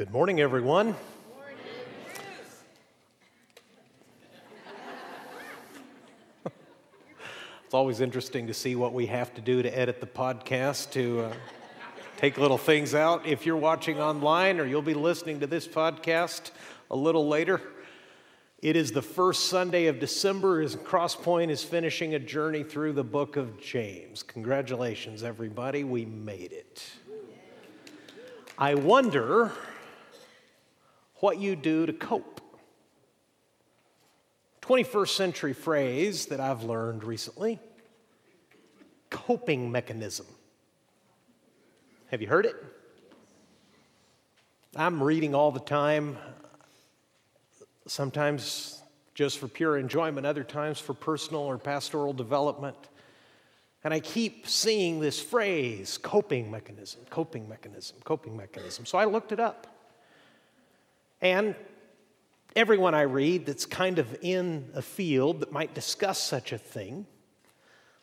Good morning, everyone. it's always interesting to see what we have to do to edit the podcast to uh, take little things out. If you're watching online or you'll be listening to this podcast a little later, it is the first Sunday of December as Crosspoint is finishing a journey through the book of James. Congratulations, everybody. We made it. I wonder what you do to cope. 21st century phrase that I've learned recently coping mechanism. Have you heard it? I'm reading all the time, sometimes just for pure enjoyment, other times for personal or pastoral development. And I keep seeing this phrase coping mechanism, coping mechanism, coping mechanism. So I looked it up. And everyone I read that's kind of in a field that might discuss such a thing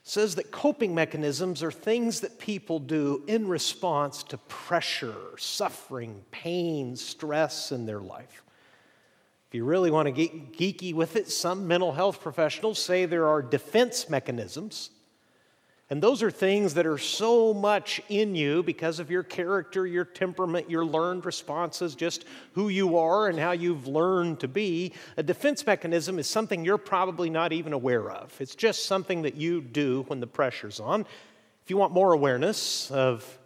says that coping mechanisms are things that people do in response to pressure, suffering, pain, stress in their life. If you really want to get geeky with it, some mental health professionals say there are defense mechanisms and those are things that are so much in you because of your character, your temperament, your learned responses, just who you are and how you've learned to be. A defense mechanism is something you're probably not even aware of. It's just something that you do when the pressure's on. If you want more awareness of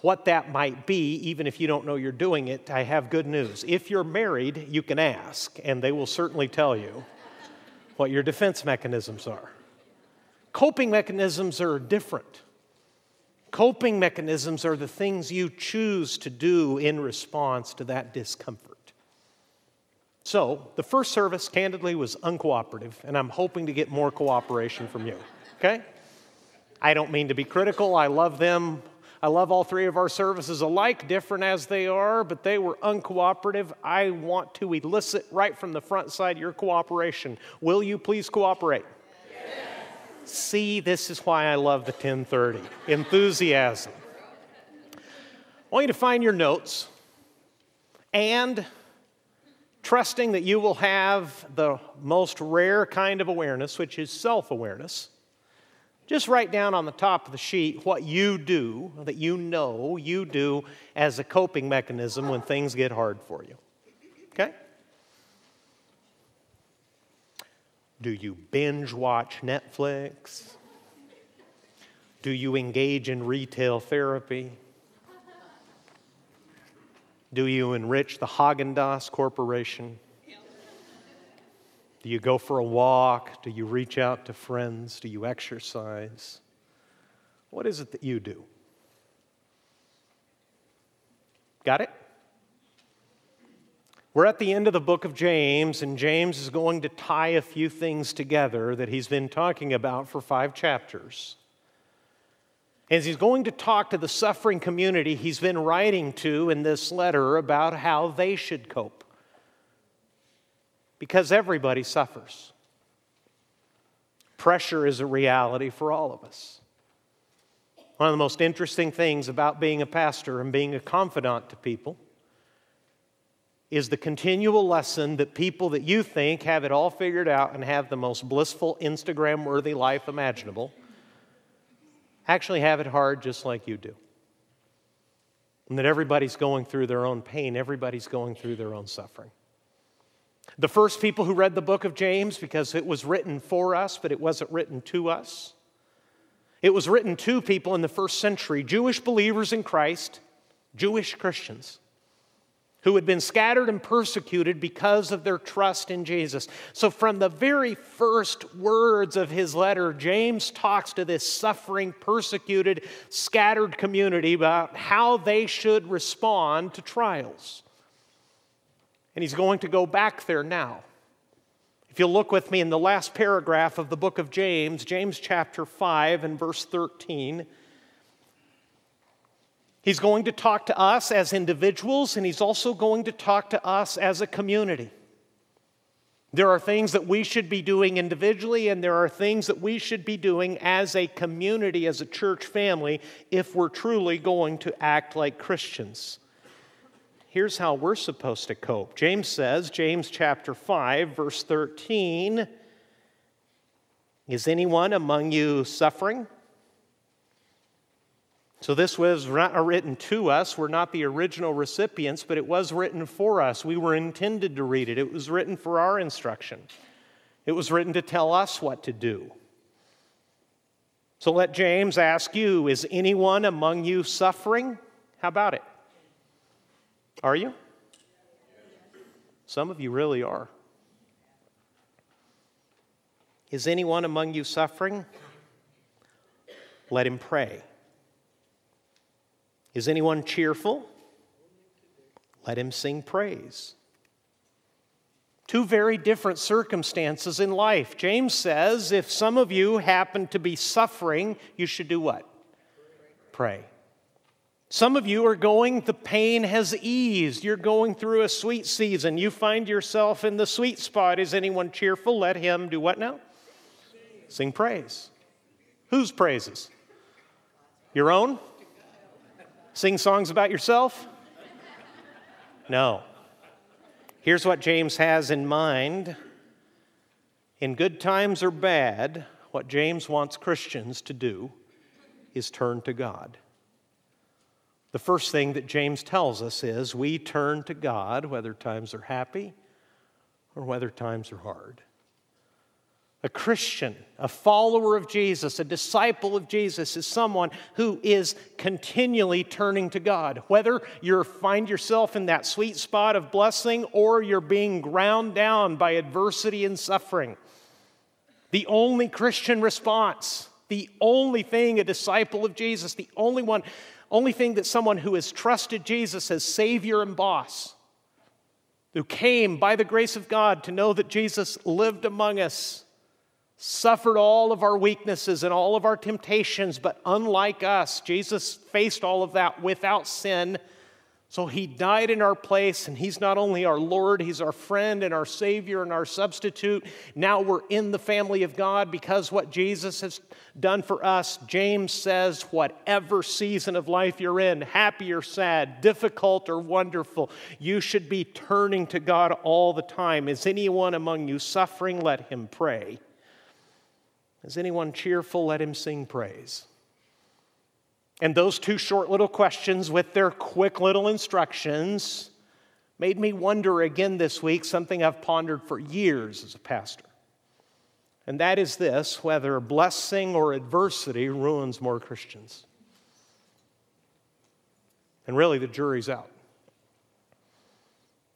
what that might be, even if you don't know you're doing it, I have good news. If you're married, you can ask, and they will certainly tell you what your defense mechanisms are. Coping mechanisms are different. Coping mechanisms are the things you choose to do in response to that discomfort. So, the first service, candidly, was uncooperative, and I'm hoping to get more cooperation from you. Okay? I don't mean to be critical. I love them. I love all three of our services alike, different as they are, but they were uncooperative. I want to elicit right from the front side your cooperation. Will you please cooperate? See, this is why I love the 1030 enthusiasm. I want you to find your notes and trusting that you will have the most rare kind of awareness, which is self awareness. Just write down on the top of the sheet what you do, that you know you do as a coping mechanism when things get hard for you. Okay? Do you binge watch Netflix? Do you engage in retail therapy? Do you enrich the Haagen Dazs Corporation? Do you go for a walk? Do you reach out to friends? Do you exercise? What is it that you do? Got it? We're at the end of the book of James, and James is going to tie a few things together that he's been talking about for five chapters. As he's going to talk to the suffering community he's been writing to in this letter about how they should cope. Because everybody suffers. Pressure is a reality for all of us. One of the most interesting things about being a pastor and being a confidant to people is the continual lesson that people that you think have it all figured out and have the most blissful, Instagram worthy life imaginable actually have it hard just like you do. And that everybody's going through their own pain, everybody's going through their own suffering. The first people who read the book of James, because it was written for us, but it wasn't written to us, it was written to people in the first century, Jewish believers in Christ, Jewish Christians who had been scattered and persecuted because of their trust in Jesus. So, from the very first words of his letter, James talks to this suffering, persecuted, scattered community about how they should respond to trials. And he's going to go back there now. If you'll look with me in the last paragraph of the book of James, James chapter 5 and verse 13. He's going to talk to us as individuals, and he's also going to talk to us as a community. There are things that we should be doing individually, and there are things that we should be doing as a community, as a church family, if we're truly going to act like Christians. here's how we're supposed to cope. James says, James chapter 5, verse 13, Is anyone among you suffering? So, this was not uh, written to us. We're not the original recipients, but it was written for us. We were intended to read it. It was written for our instruction, it was written to tell us what to do. So, let James ask you Is anyone among you suffering? How about it? Are you? Some of you really are. Is anyone among you suffering? Let him pray. Is anyone cheerful? Let him sing praise. Two very different circumstances in life. James says if some of you happen to be suffering, you should do what? Pray. Some of you are going, the pain has eased. You're going through a sweet season. You find yourself in the sweet spot. Is anyone cheerful? Let him do what now? Sing praise. Whose praises? Your own? Sing songs about yourself? No. Here's what James has in mind. In good times or bad, what James wants Christians to do is turn to God. The first thing that James tells us is we turn to God whether times are happy or whether times are hard. A Christian, a follower of Jesus, a disciple of Jesus is someone who is continually turning to God. Whether you find yourself in that sweet spot of blessing or you're being ground down by adversity and suffering, the only Christian response, the only thing a disciple of Jesus, the only one, only thing that someone who has trusted Jesus as Savior and boss, who came by the grace of God to know that Jesus lived among us suffered all of our weaknesses and all of our temptations, but unlike us, Jesus faced all of that without sin. So he died in our place, and he's not only our Lord, he's our friend and our Savior and our substitute. Now we're in the family of God because what Jesus has done for us. James says, whatever season of life you're in, happy or sad, difficult or wonderful, you should be turning to God all the time. Is anyone among you suffering? Let him pray. Is anyone cheerful? Let him sing praise. And those two short little questions with their quick little instructions made me wonder again this week something I've pondered for years as a pastor. And that is this whether blessing or adversity ruins more Christians. And really, the jury's out.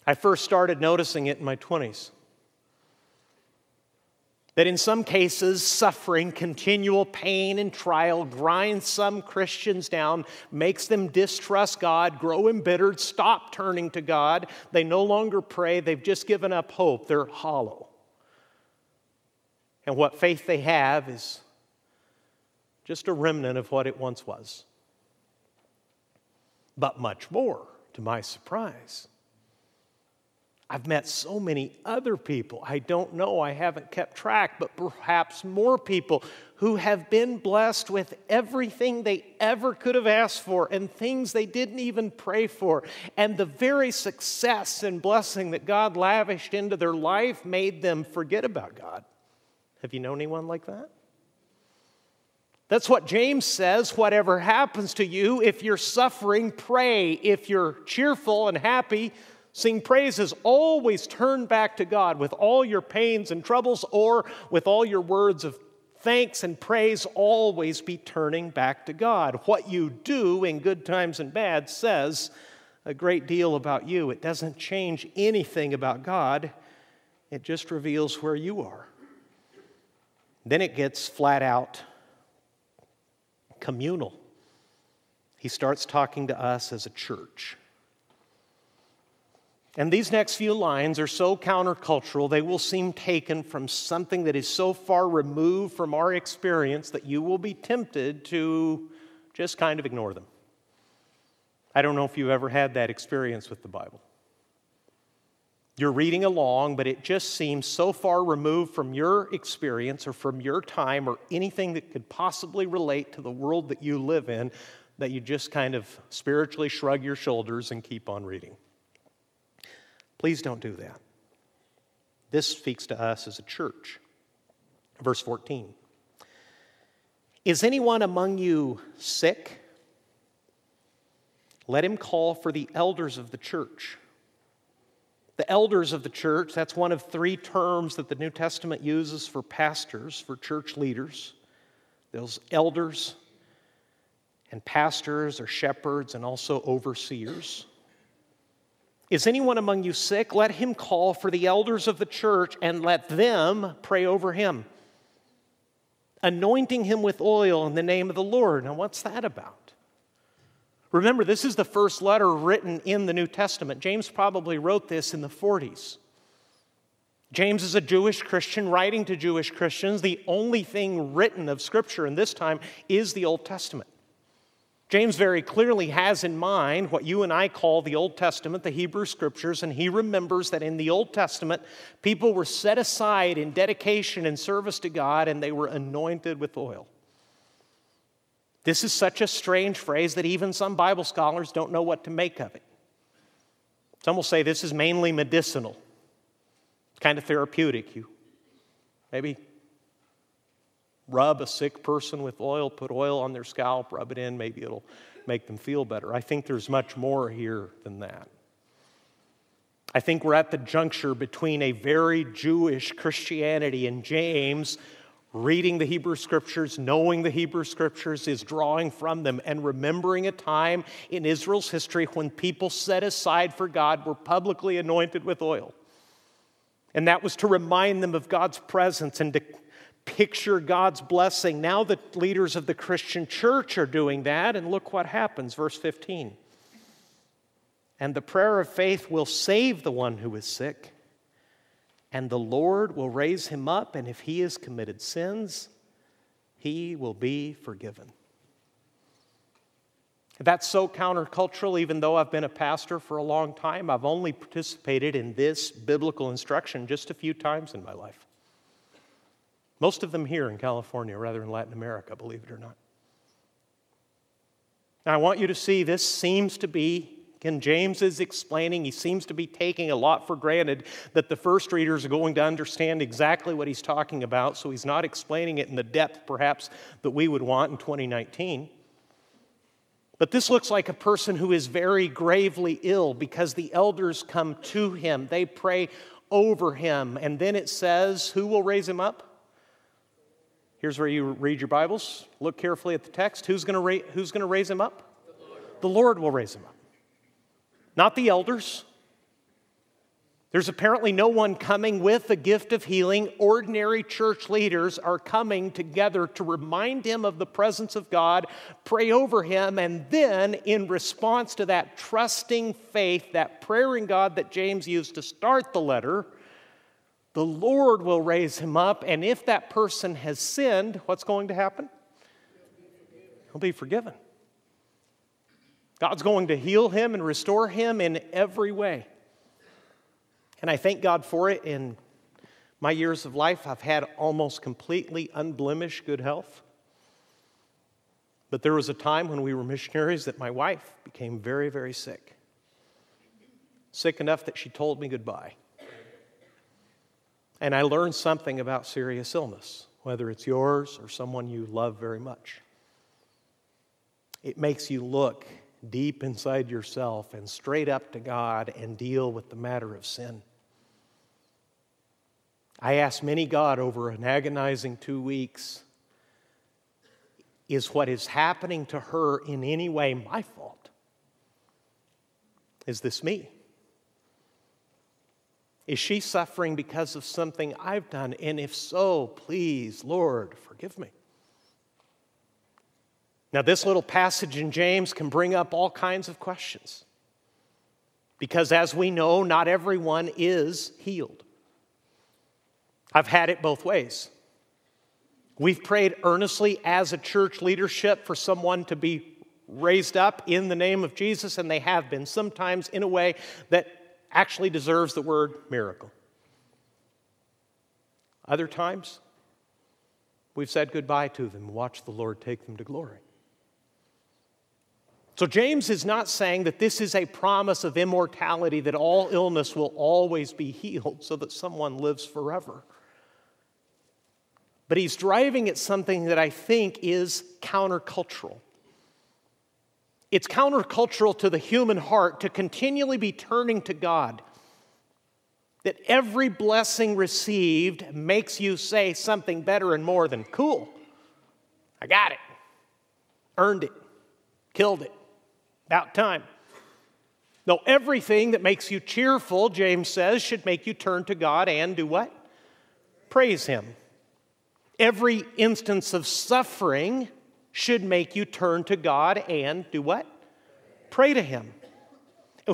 I first started noticing it in my 20s that in some cases, suffering, continual pain, and trial grinds some Christians down, makes them distrust God, grow embittered, stop turning to God. They no longer pray, they've just given up hope. They're hollow. And what faith they have is just a remnant of what it once was. But much more, to my surprise. I've met so many other people. I don't know, I haven't kept track, but perhaps more people who have been blessed with everything they ever could have asked for and things they didn't even pray for. And the very success and blessing that God lavished into their life made them forget about God. Have you known anyone like that? That's what James says. Whatever happens to you, if you're suffering, pray. If you're cheerful and happy, Sing praises, always turn back to God with all your pains and troubles, or with all your words of thanks and praise, always be turning back to God. What you do in good times and bad says a great deal about you. It doesn't change anything about God, it just reveals where you are. Then it gets flat out communal. He starts talking to us as a church. And these next few lines are so countercultural, they will seem taken from something that is so far removed from our experience that you will be tempted to just kind of ignore them. I don't know if you've ever had that experience with the Bible. You're reading along, but it just seems so far removed from your experience or from your time or anything that could possibly relate to the world that you live in that you just kind of spiritually shrug your shoulders and keep on reading. Please don't do that. This speaks to us as a church. Verse 14 Is anyone among you sick? Let him call for the elders of the church. The elders of the church, that's one of three terms that the New Testament uses for pastors, for church leaders. Those elders and pastors or shepherds and also overseers. Is anyone among you sick? Let him call for the elders of the church and let them pray over him, anointing him with oil in the name of the Lord. Now, what's that about? Remember, this is the first letter written in the New Testament. James probably wrote this in the 40s. James is a Jewish Christian writing to Jewish Christians. The only thing written of Scripture in this time is the Old Testament. James very clearly has in mind what you and I call the Old Testament, the Hebrew Scriptures, and he remembers that in the Old Testament, people were set aside in dedication and service to God and they were anointed with oil. This is such a strange phrase that even some Bible scholars don't know what to make of it. Some will say this is mainly medicinal, kind of therapeutic. You maybe rub a sick person with oil, put oil on their scalp, rub it in, maybe it'll make them feel better. I think there's much more here than that. I think we're at the juncture between a very Jewish Christianity and James reading the Hebrew scriptures, knowing the Hebrew scriptures, is drawing from them and remembering a time in Israel's history when people set aside for God were publicly anointed with oil. And that was to remind them of God's presence and to picture God's blessing. Now, the leaders of the Christian church are doing that, and look what happens. Verse 15. And the prayer of faith will save the one who is sick, and the Lord will raise him up, and if he has committed sins, he will be forgiven. That's so countercultural, even though I've been a pastor for a long time. I've only participated in this biblical instruction just a few times in my life. Most of them here in California rather than Latin America, believe it or not. Now, I want you to see this seems to be, again, James is explaining, he seems to be taking a lot for granted that the first readers are going to understand exactly what he's talking about, so he's not explaining it in the depth perhaps that we would want in 2019. But this looks like a person who is very gravely ill because the elders come to him. They pray over him. And then it says, Who will raise him up? Here's where you read your Bibles. Look carefully at the text. Who's going to, ra- who's going to raise him up? The Lord. the Lord will raise him up. Not the elders. There's apparently no one coming with the gift of healing. Ordinary church leaders are coming together to remind him of the presence of God, pray over him, and then, in response to that trusting faith, that prayer in God that James used to start the letter, the Lord will raise him up, and if that person has sinned, what's going to happen? He'll be forgiven. God's going to heal him and restore him in every way. And I thank God for it. In my years of life, I've had almost completely unblemished good health. But there was a time when we were missionaries that my wife became very, very sick. Sick enough that she told me goodbye. And I learned something about serious illness, whether it's yours or someone you love very much. It makes you look deep inside yourself and straight up to God and deal with the matter of sin. I asked many God over an agonizing two weeks is what is happening to her in any way my fault? Is this me? Is she suffering because of something I've done? And if so, please, Lord, forgive me. Now, this little passage in James can bring up all kinds of questions. Because as we know, not everyone is healed. I've had it both ways. We've prayed earnestly as a church leadership for someone to be raised up in the name of Jesus, and they have been, sometimes in a way that actually deserves the word miracle. Other times, we've said goodbye to them and watched the Lord take them to glory. So, James is not saying that this is a promise of immortality, that all illness will always be healed so that someone lives forever. But he's driving at something that I think is countercultural. It's countercultural to the human heart to continually be turning to God. That every blessing received makes you say something better and more than cool. I got it, earned it, killed it. About time. No, everything that makes you cheerful, James says, should make you turn to God and do what? Praise Him. Every instance of suffering should make you turn to God and do what? Pray to Him.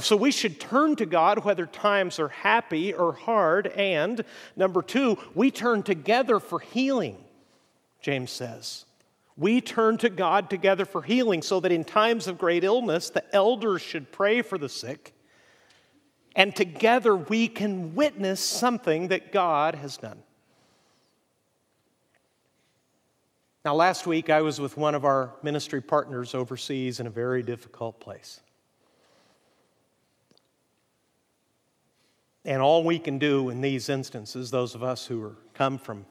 So we should turn to God whether times are happy or hard. And number two, we turn together for healing, James says. We turn to God together for healing so that in times of great illness, the elders should pray for the sick. And together we can witness something that God has done. Now, last week I was with one of our ministry partners overseas in a very difficult place. And all we can do in these instances, those of us who are, come from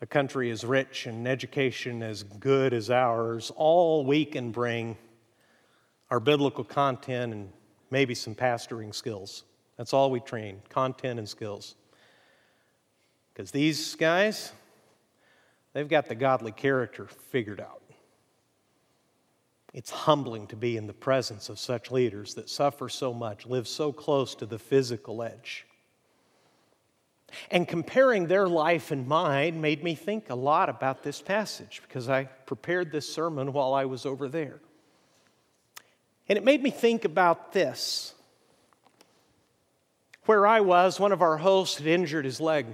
a country as rich and education as good as ours, all we can bring are biblical content and maybe some pastoring skills. That's all we train content and skills. Because these guys, they've got the godly character figured out. It's humbling to be in the presence of such leaders that suffer so much, live so close to the physical edge. And comparing their life and mine made me think a lot about this passage because I prepared this sermon while I was over there. And it made me think about this. Where I was, one of our hosts had injured his leg.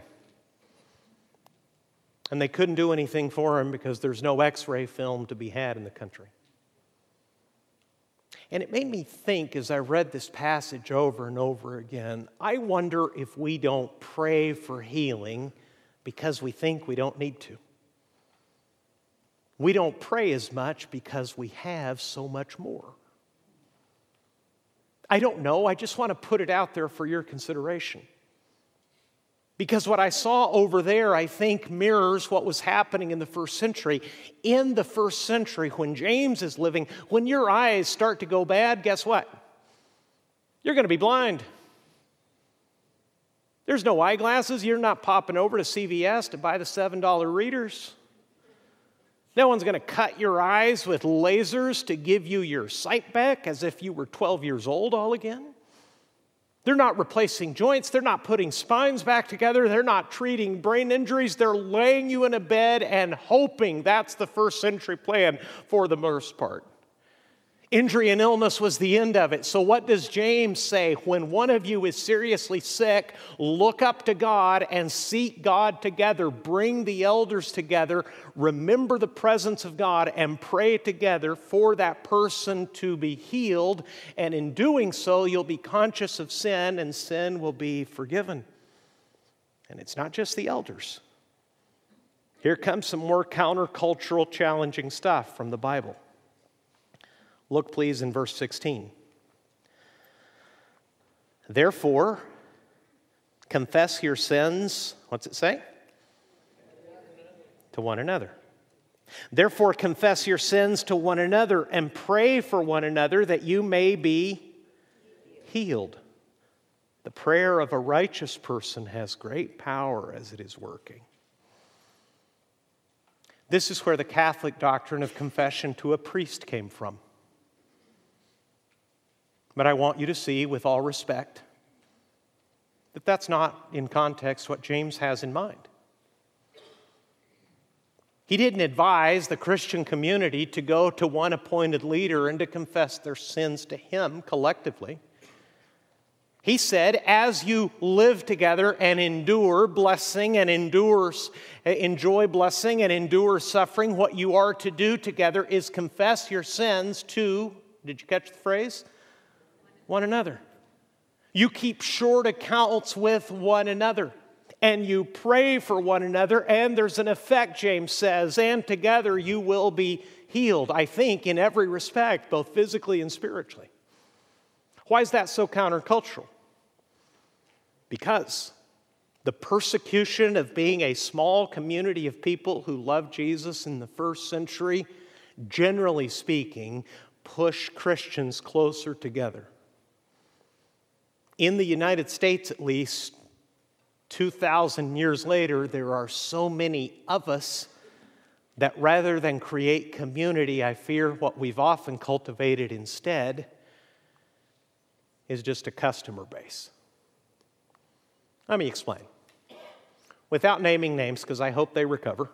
And they couldn't do anything for him because there's no x ray film to be had in the country. And it made me think as I read this passage over and over again I wonder if we don't pray for healing because we think we don't need to. We don't pray as much because we have so much more. I don't know. I just want to put it out there for your consideration. Because what I saw over there, I think, mirrors what was happening in the first century. In the first century, when James is living, when your eyes start to go bad, guess what? You're going to be blind. There's no eyeglasses. You're not popping over to CVS to buy the $7 readers. No one's going to cut your eyes with lasers to give you your sight back as if you were 12 years old all again. They're not replacing joints. They're not putting spines back together. They're not treating brain injuries. They're laying you in a bed and hoping that's the first century plan for the most part. Injury and illness was the end of it. So, what does James say? When one of you is seriously sick, look up to God and seek God together. Bring the elders together. Remember the presence of God and pray together for that person to be healed. And in doing so, you'll be conscious of sin and sin will be forgiven. And it's not just the elders. Here comes some more countercultural, challenging stuff from the Bible. Look, please, in verse 16. Therefore, confess your sins, what's it say? To one another. Therefore, confess your sins to one another and pray for one another that you may be healed. The prayer of a righteous person has great power as it is working. This is where the Catholic doctrine of confession to a priest came from. But I want you to see, with all respect, that that's not in context what James has in mind. He didn't advise the Christian community to go to one appointed leader and to confess their sins to him collectively. He said, as you live together and endure blessing and endure, enjoy blessing and endure suffering, what you are to do together is confess your sins to, did you catch the phrase? One another. You keep short accounts with one another. And you pray for one another, and there's an effect, James says, and together you will be healed, I think, in every respect, both physically and spiritually. Why is that so countercultural? Because the persecution of being a small community of people who loved Jesus in the first century, generally speaking, push Christians closer together. In the United States, at least, 2,000 years later, there are so many of us that rather than create community, I fear what we've often cultivated instead is just a customer base. Let me explain. Without naming names, because I hope they recover,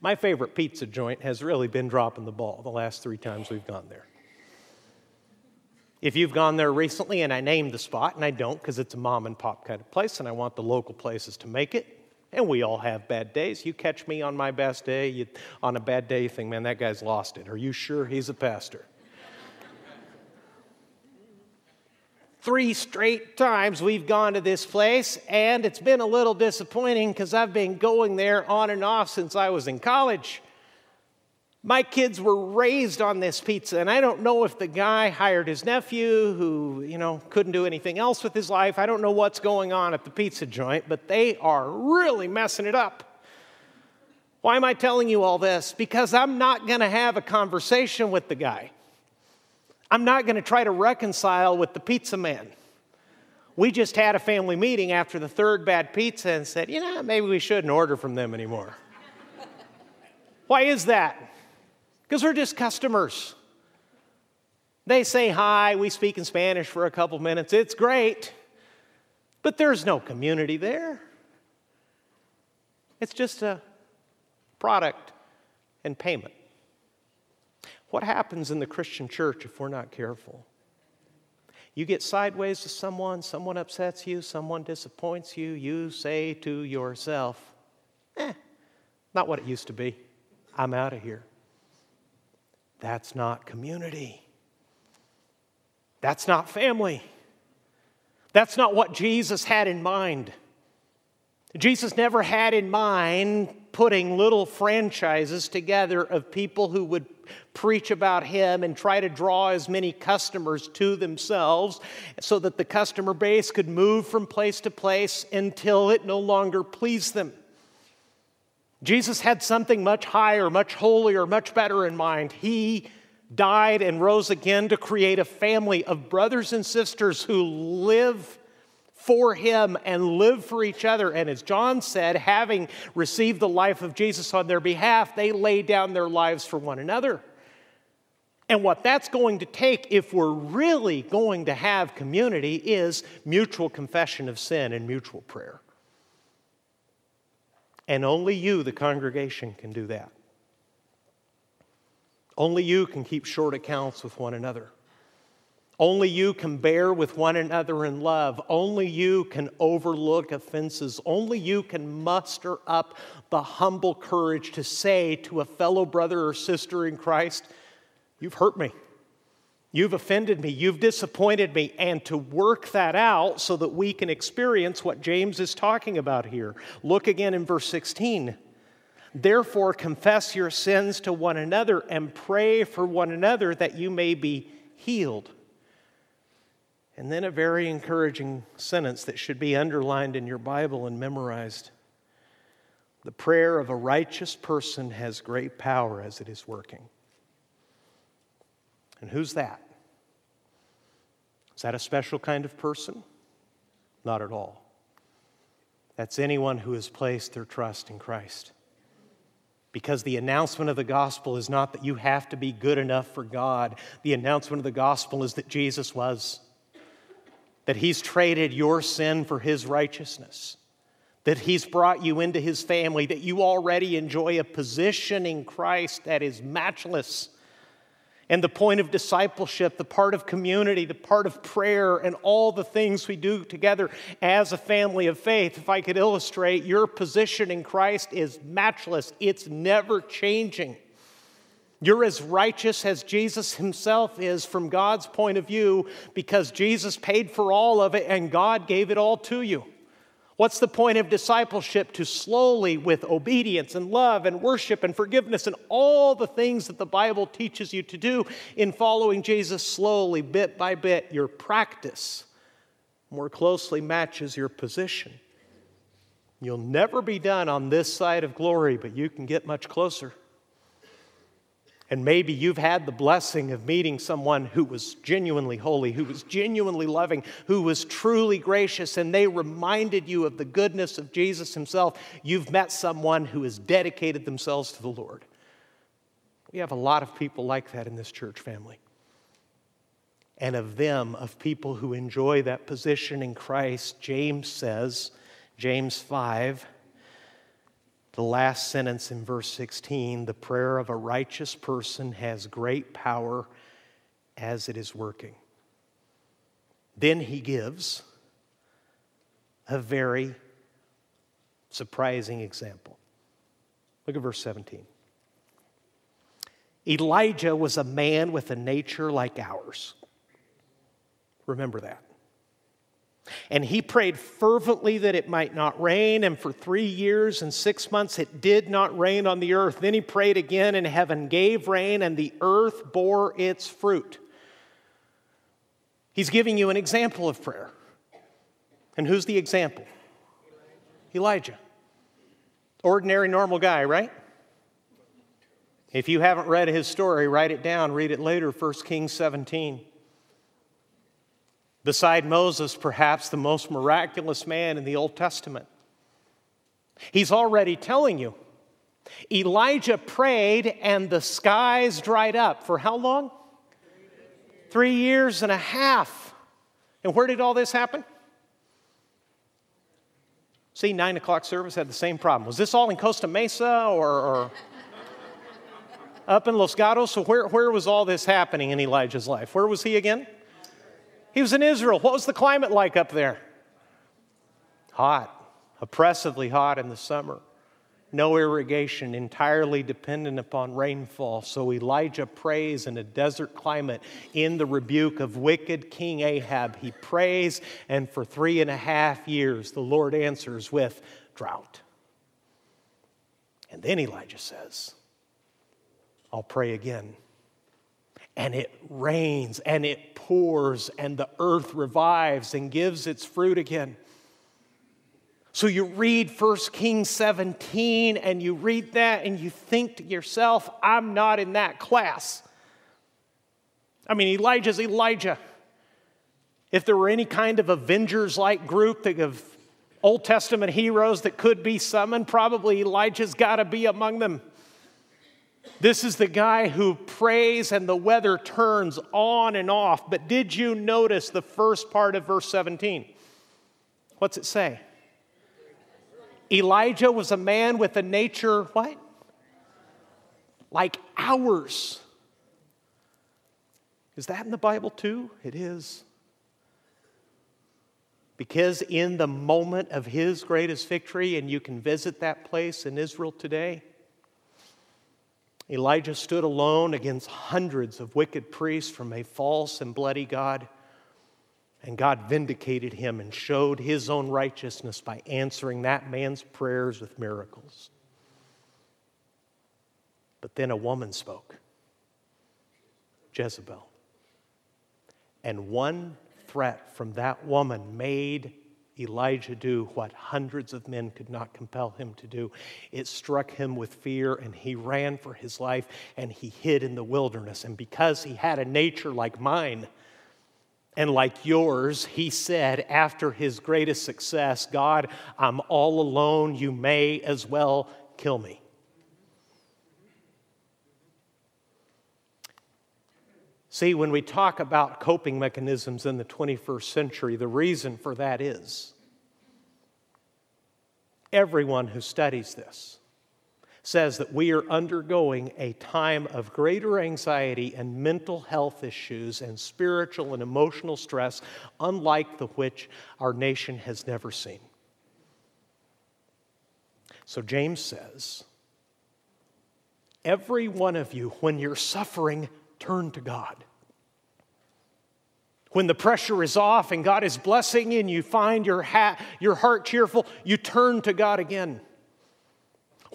my favorite pizza joint has really been dropping the ball the last three times we've gone there. If you've gone there recently, and I named the spot, and I don't because it's a mom and pop kind of place, and I want the local places to make it, and we all have bad days. You catch me on my best day, you, on a bad day, you think, man, that guy's lost it. Are you sure he's a pastor? Three straight times we've gone to this place, and it's been a little disappointing because I've been going there on and off since I was in college. My kids were raised on this pizza, and I don't know if the guy hired his nephew who, you know, couldn't do anything else with his life. I don't know what's going on at the pizza joint, but they are really messing it up. Why am I telling you all this? Because I'm not going to have a conversation with the guy. I'm not going to try to reconcile with the pizza man. We just had a family meeting after the third bad pizza and said, you know, maybe we shouldn't order from them anymore. Why is that? Because we're just customers. They say hi, we speak in Spanish for a couple minutes, it's great, but there's no community there. It's just a product and payment. What happens in the Christian church if we're not careful? You get sideways to someone, someone upsets you, someone disappoints you, you say to yourself, eh, not what it used to be. I'm out of here. That's not community. That's not family. That's not what Jesus had in mind. Jesus never had in mind putting little franchises together of people who would preach about him and try to draw as many customers to themselves so that the customer base could move from place to place until it no longer pleased them. Jesus had something much higher, much holier, much better in mind. He died and rose again to create a family of brothers and sisters who live for him and live for each other. And as John said, having received the life of Jesus on their behalf, they lay down their lives for one another. And what that's going to take, if we're really going to have community, is mutual confession of sin and mutual prayer. And only you, the congregation, can do that. Only you can keep short accounts with one another. Only you can bear with one another in love. Only you can overlook offenses. Only you can muster up the humble courage to say to a fellow brother or sister in Christ, You've hurt me. You've offended me. You've disappointed me. And to work that out so that we can experience what James is talking about here. Look again in verse 16. Therefore, confess your sins to one another and pray for one another that you may be healed. And then a very encouraging sentence that should be underlined in your Bible and memorized. The prayer of a righteous person has great power as it is working. And who's that? Is that a special kind of person? Not at all. That's anyone who has placed their trust in Christ. Because the announcement of the gospel is not that you have to be good enough for God. The announcement of the gospel is that Jesus was, that He's traded your sin for His righteousness, that He's brought you into His family, that you already enjoy a position in Christ that is matchless and the point of discipleship, the part of community, the part of prayer, and all the things we do together as a family of faith. If I could illustrate, your position in Christ is matchless, it's never changing. You're as righteous as Jesus himself is from God's point of view because Jesus paid for all of it and God gave it all to you. What's the point of discipleship? To slowly, with obedience and love and worship and forgiveness and all the things that the Bible teaches you to do in following Jesus slowly, bit by bit, your practice more closely matches your position. You'll never be done on this side of glory, but you can get much closer. And maybe you've had the blessing of meeting someone who was genuinely holy, who was genuinely loving, who was truly gracious, and they reminded you of the goodness of Jesus himself. You've met someone who has dedicated themselves to the Lord. We have a lot of people like that in this church family. And of them, of people who enjoy that position in Christ, James says, James 5, the last sentence in verse 16 the prayer of a righteous person has great power as it is working. Then he gives a very surprising example. Look at verse 17. Elijah was a man with a nature like ours. Remember that. And he prayed fervently that it might not rain, and for three years and six months it did not rain on the earth. Then he prayed again, and heaven gave rain, and the earth bore its fruit. He's giving you an example of prayer. And who's the example? Elijah. Ordinary, normal guy, right? If you haven't read his story, write it down, read it later, 1 Kings 17 beside Moses, perhaps the most miraculous man in the Old Testament. He's already telling you. Elijah prayed and the skies dried up. For how long? Three years and a half. And where did all this happen? See, nine o'clock service had the same problem. Was this all in Costa Mesa or, or up in Los Gatos? So, where, where was all this happening in Elijah's life? Where was he again? He was in Israel. What was the climate like up there? Hot, oppressively hot in the summer. No irrigation, entirely dependent upon rainfall. So Elijah prays in a desert climate in the rebuke of wicked King Ahab. He prays, and for three and a half years, the Lord answers with drought. And then Elijah says, I'll pray again and it rains and it pours and the earth revives and gives its fruit again. So you read 1 Kings 17 and you read that and you think to yourself, I'm not in that class. I mean, Elijah's Elijah. If there were any kind of Avengers like group of Old Testament heroes that could be summoned, probably Elijah's got to be among them. This is the guy who prays and the weather turns on and off. But did you notice the first part of verse 17? What's it say? Elijah was a man with a nature, what? Like ours. Is that in the Bible too? It is. Because in the moment of his greatest victory, and you can visit that place in Israel today, Elijah stood alone against hundreds of wicked priests from a false and bloody God. And God vindicated him and showed his own righteousness by answering that man's prayers with miracles. But then a woman spoke Jezebel. And one threat from that woman made Elijah do what hundreds of men could not compel him to do. It struck him with fear, and he ran for his life and he hid in the wilderness. And because he had a nature like mine and like yours, he said, after his greatest success, God, I'm all alone. You may as well kill me. See, when we talk about coping mechanisms in the 21st century, the reason for that is everyone who studies this says that we are undergoing a time of greater anxiety and mental health issues and spiritual and emotional stress, unlike the which our nation has never seen. So James says, Every one of you, when you're suffering, turn to God. When the pressure is off and God is blessing you and you find your, ha- your heart cheerful, you turn to God again.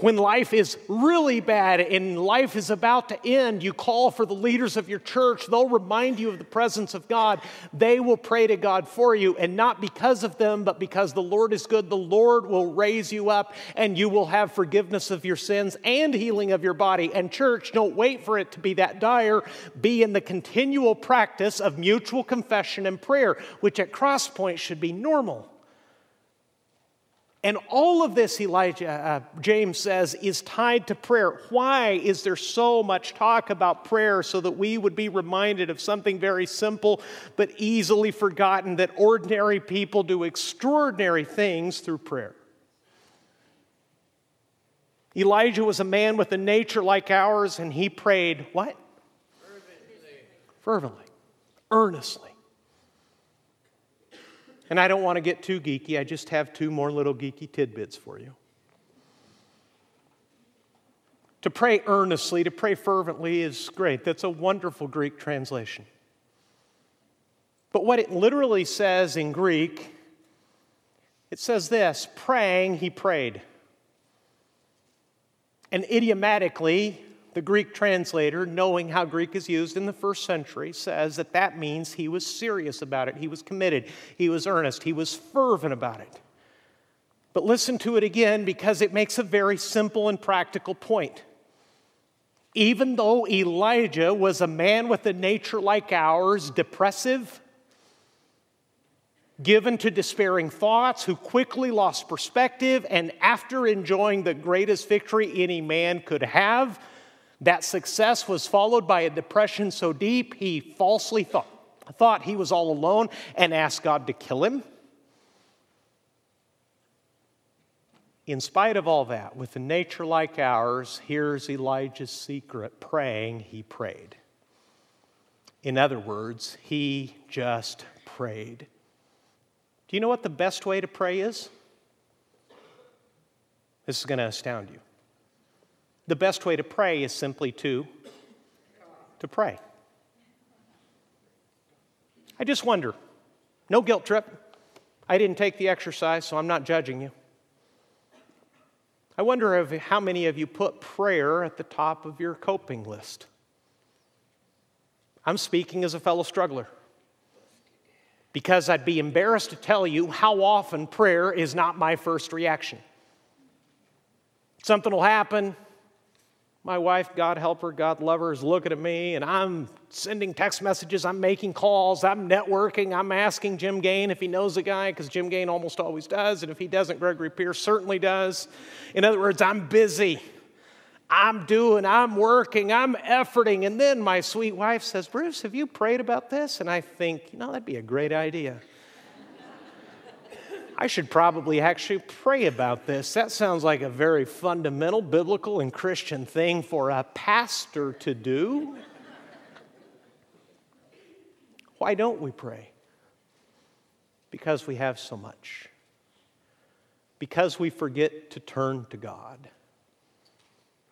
When life is really bad and life is about to end, you call for the leaders of your church. They'll remind you of the presence of God. They will pray to God for you, and not because of them, but because the Lord is good. The Lord will raise you up, and you will have forgiveness of your sins and healing of your body. And, church, don't wait for it to be that dire. Be in the continual practice of mutual confession and prayer, which at Crosspoint should be normal. And all of this, Elijah, uh, James says, is tied to prayer. Why is there so much talk about prayer so that we would be reminded of something very simple but easily forgotten that ordinary people do extraordinary things through prayer? Elijah was a man with a nature like ours, and he prayed what? Fervently. Fervently, earnestly. And I don't want to get too geeky, I just have two more little geeky tidbits for you. To pray earnestly, to pray fervently is great. That's a wonderful Greek translation. But what it literally says in Greek, it says this praying, he prayed. And idiomatically, the Greek translator, knowing how Greek is used in the first century, says that that means he was serious about it. He was committed. He was earnest. He was fervent about it. But listen to it again because it makes a very simple and practical point. Even though Elijah was a man with a nature like ours, depressive, given to despairing thoughts, who quickly lost perspective, and after enjoying the greatest victory any man could have, that success was followed by a depression so deep he falsely thought, thought he was all alone and asked God to kill him. In spite of all that, with a nature like ours, here's Elijah's secret praying, he prayed. In other words, he just prayed. Do you know what the best way to pray is? This is going to astound you. The best way to pray is simply to to pray. I just wonder. No guilt trip. I didn't take the exercise, so I'm not judging you. I wonder if, how many of you put prayer at the top of your coping list. I'm speaking as a fellow struggler because I'd be embarrassed to tell you how often prayer is not my first reaction. Something will happen, my wife, God help her, God love her, is looking at me, and I'm sending text messages, I'm making calls, I'm networking, I'm asking Jim Gain if he knows a guy, because Jim Gain almost always does, and if he doesn't, Gregory Pierce certainly does. In other words, I'm busy. I'm doing, I'm working, I'm efforting. And then my sweet wife says, Bruce, have you prayed about this? And I think, you know, that'd be a great idea. I should probably actually pray about this. That sounds like a very fundamental biblical and Christian thing for a pastor to do. Why don't we pray? Because we have so much. Because we forget to turn to God.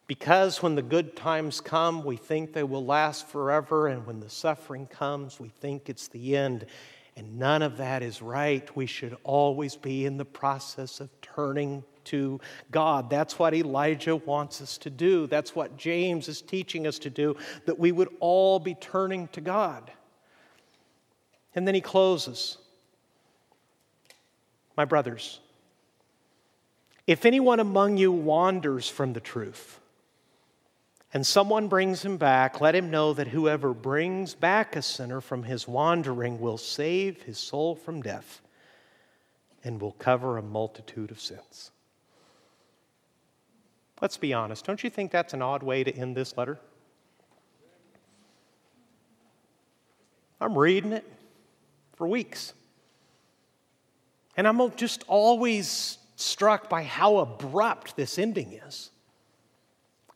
Because when the good times come, we think they will last forever, and when the suffering comes, we think it's the end. And none of that is right. We should always be in the process of turning to God. That's what Elijah wants us to do. That's what James is teaching us to do, that we would all be turning to God. And then he closes My brothers, if anyone among you wanders from the truth, and someone brings him back, let him know that whoever brings back a sinner from his wandering will save his soul from death and will cover a multitude of sins. Let's be honest. Don't you think that's an odd way to end this letter? I'm reading it for weeks. And I'm just always struck by how abrupt this ending is.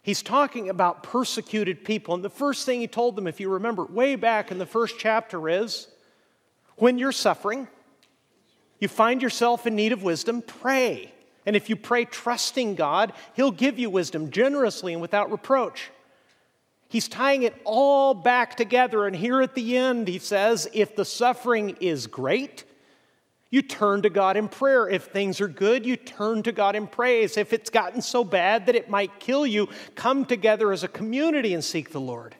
He's talking about persecuted people. And the first thing he told them, if you remember way back in the first chapter, is when you're suffering, you find yourself in need of wisdom, pray. And if you pray trusting God, He'll give you wisdom generously and without reproach. He's tying it all back together. And here at the end, he says, if the suffering is great, you turn to God in prayer. If things are good, you turn to God in praise. If it's gotten so bad that it might kill you, come together as a community and seek the Lord.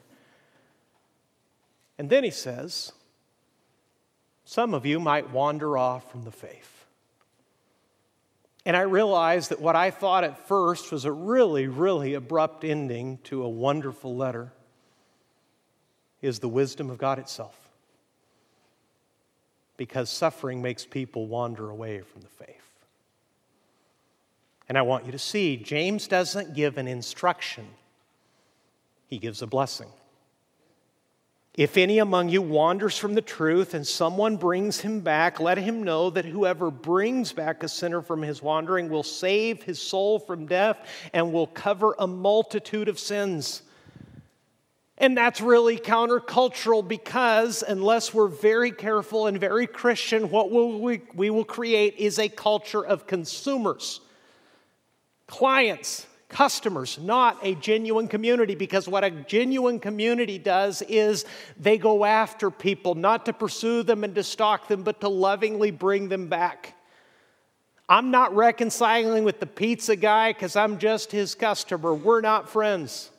And then he says, some of you might wander off from the faith. And I realized that what I thought at first was a really, really abrupt ending to a wonderful letter is the wisdom of God itself. Because suffering makes people wander away from the faith. And I want you to see, James doesn't give an instruction, he gives a blessing. If any among you wanders from the truth and someone brings him back, let him know that whoever brings back a sinner from his wandering will save his soul from death and will cover a multitude of sins. And that's really countercultural because unless we're very careful and very Christian, what we, we will create is a culture of consumers, clients, customers, not a genuine community, because what a genuine community does is they go after people, not to pursue them and to stalk them, but to lovingly bring them back. I'm not reconciling with the pizza guy because I'm just his customer. We're not friends.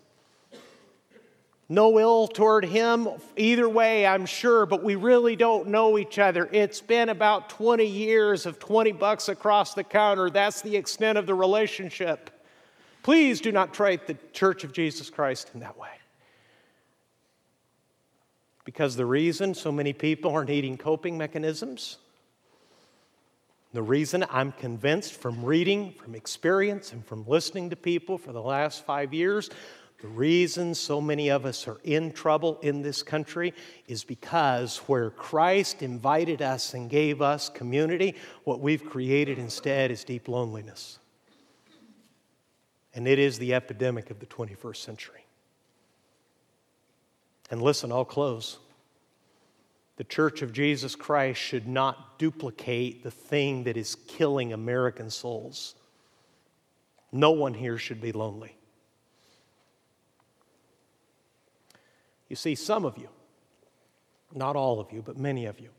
No ill toward him either way, I'm sure, but we really don't know each other. It's been about 20 years of 20 bucks across the counter. That's the extent of the relationship. Please do not treat the Church of Jesus Christ in that way. Because the reason so many people are needing coping mechanisms, the reason I'm convinced from reading, from experience, and from listening to people for the last five years, the reason so many of us are in trouble in this country is because where Christ invited us and gave us community, what we've created instead is deep loneliness and it is the epidemic of the 21st century. And listen, I'll close. The Church of Jesus Christ should not duplicate the thing that is killing American souls. No one here should be lonely. You see, some of you, not all of you, but many of you,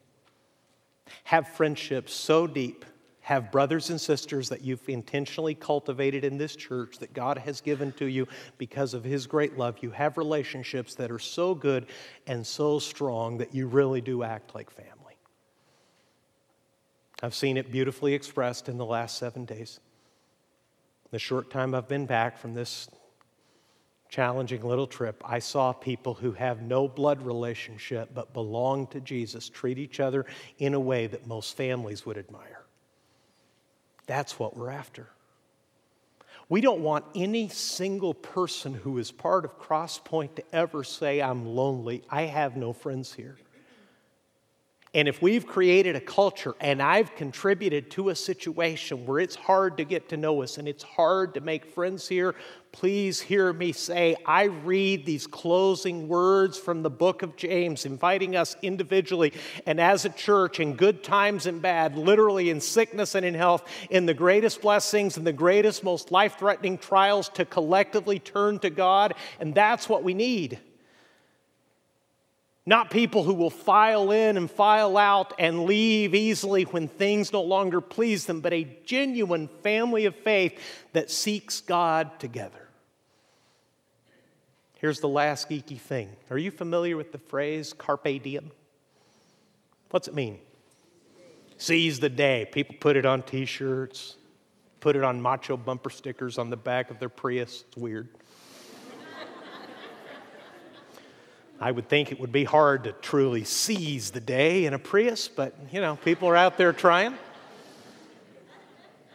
have friendships so deep have brothers and sisters that you've intentionally cultivated in this church that God has given to you because of His great love. You have relationships that are so good and so strong that you really do act like family. I've seen it beautifully expressed in the last seven days. The short time I've been back from this challenging little trip, I saw people who have no blood relationship but belong to Jesus treat each other in a way that most families would admire. That's what we're after. We don't want any single person who is part of Crosspoint to ever say, I'm lonely. I have no friends here. And if we've created a culture and I've contributed to a situation where it's hard to get to know us and it's hard to make friends here, please hear me say, I read these closing words from the book of James, inviting us individually and as a church in good times and bad, literally in sickness and in health, in the greatest blessings and the greatest, most life threatening trials to collectively turn to God. And that's what we need. Not people who will file in and file out and leave easily when things no longer please them, but a genuine family of faith that seeks God together. Here's the last geeky thing. Are you familiar with the phrase carpe diem? What's it mean? Seize the day. People put it on t shirts, put it on macho bumper stickers on the back of their Prius. It's weird. I would think it would be hard to truly seize the day in a Prius, but you know, people are out there trying.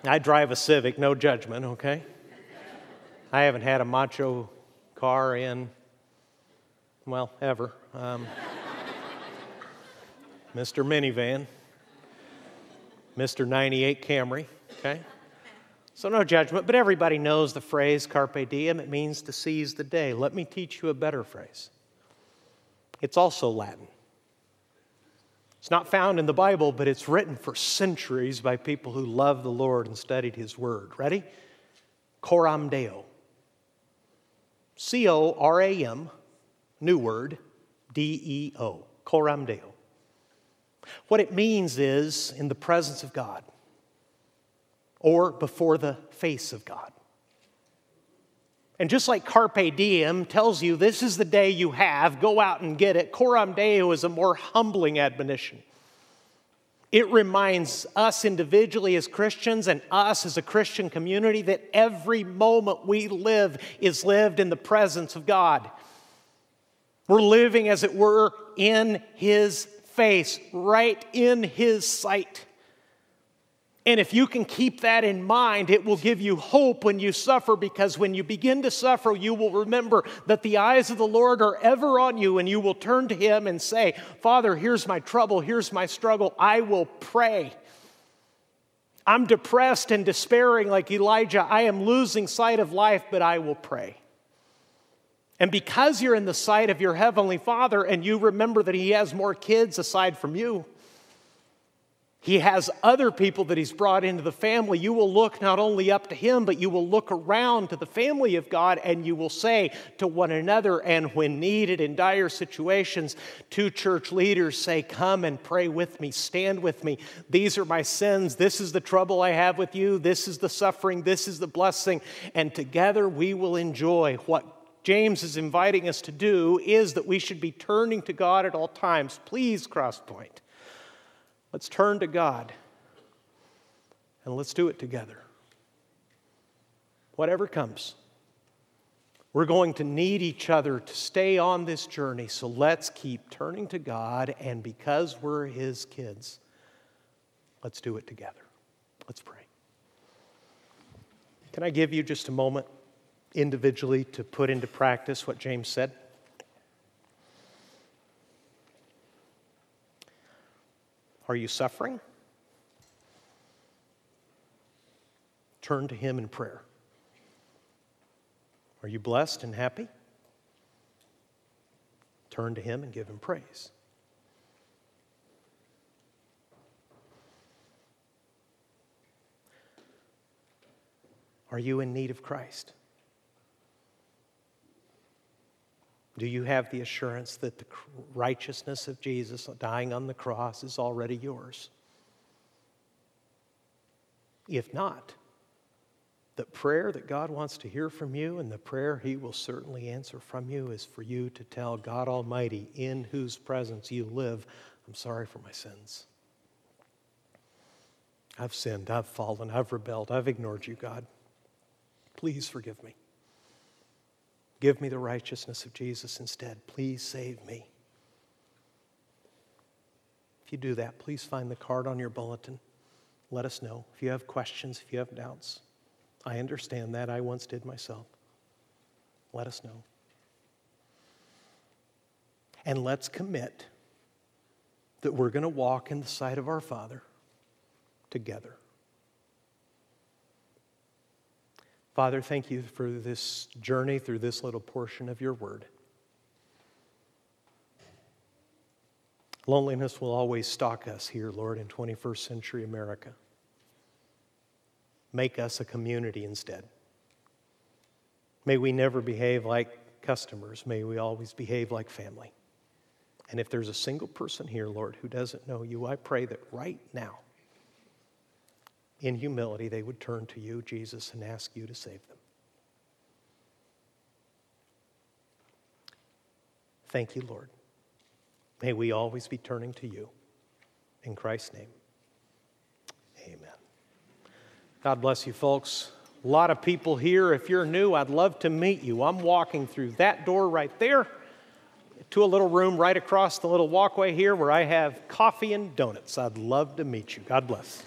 I drive a Civic, no judgment, okay? I haven't had a macho car in, well, ever. Um, Mr. Minivan, Mr. 98 Camry, okay? So, no judgment, but everybody knows the phrase carpe diem. It means to seize the day. Let me teach you a better phrase. It's also Latin. It's not found in the Bible, but it's written for centuries by people who loved the Lord and studied His Word. Ready? Coram Deo. C O R A M new word, D E O, coram Deo. What it means is in the presence of God or before the face of God. And just like Carpe Diem tells you this is the day you have, go out and get it, Coram Deo is a more humbling admonition. It reminds us individually as Christians and us as a Christian community that every moment we live is lived in the presence of God. We're living, as it were, in His face, right in His sight. And if you can keep that in mind, it will give you hope when you suffer because when you begin to suffer, you will remember that the eyes of the Lord are ever on you and you will turn to Him and say, Father, here's my trouble, here's my struggle. I will pray. I'm depressed and despairing like Elijah. I am losing sight of life, but I will pray. And because you're in the sight of your Heavenly Father and you remember that He has more kids aside from you, he has other people that he's brought into the family. You will look not only up to him, but you will look around to the family of God and you will say to one another, and when needed in dire situations, to church leaders, say, Come and pray with me, stand with me. These are my sins. This is the trouble I have with you. This is the suffering. This is the blessing. And together we will enjoy what James is inviting us to do is that we should be turning to God at all times. Please, Crosspoint Let's turn to God and let's do it together. Whatever comes, we're going to need each other to stay on this journey, so let's keep turning to God, and because we're His kids, let's do it together. Let's pray. Can I give you just a moment individually to put into practice what James said? Are you suffering? Turn to Him in prayer. Are you blessed and happy? Turn to Him and give Him praise. Are you in need of Christ? Do you have the assurance that the righteousness of Jesus dying on the cross is already yours? If not, the prayer that God wants to hear from you and the prayer He will certainly answer from you is for you to tell God Almighty, in whose presence you live, I'm sorry for my sins. I've sinned, I've fallen, I've rebelled, I've ignored you, God. Please forgive me. Give me the righteousness of Jesus instead. Please save me. If you do that, please find the card on your bulletin. Let us know if you have questions, if you have doubts. I understand that. I once did myself. Let us know. And let's commit that we're going to walk in the sight of our Father together. Father, thank you for this journey through this little portion of your word. Loneliness will always stalk us here, Lord, in 21st century America. Make us a community instead. May we never behave like customers. May we always behave like family. And if there's a single person here, Lord, who doesn't know you, I pray that right now in humility, they would turn to you, Jesus, and ask you to save them. Thank you, Lord. May we always be turning to you. In Christ's name, amen. God bless you, folks. A lot of people here. If you're new, I'd love to meet you. I'm walking through that door right there to a little room right across the little walkway here where I have coffee and donuts. I'd love to meet you. God bless.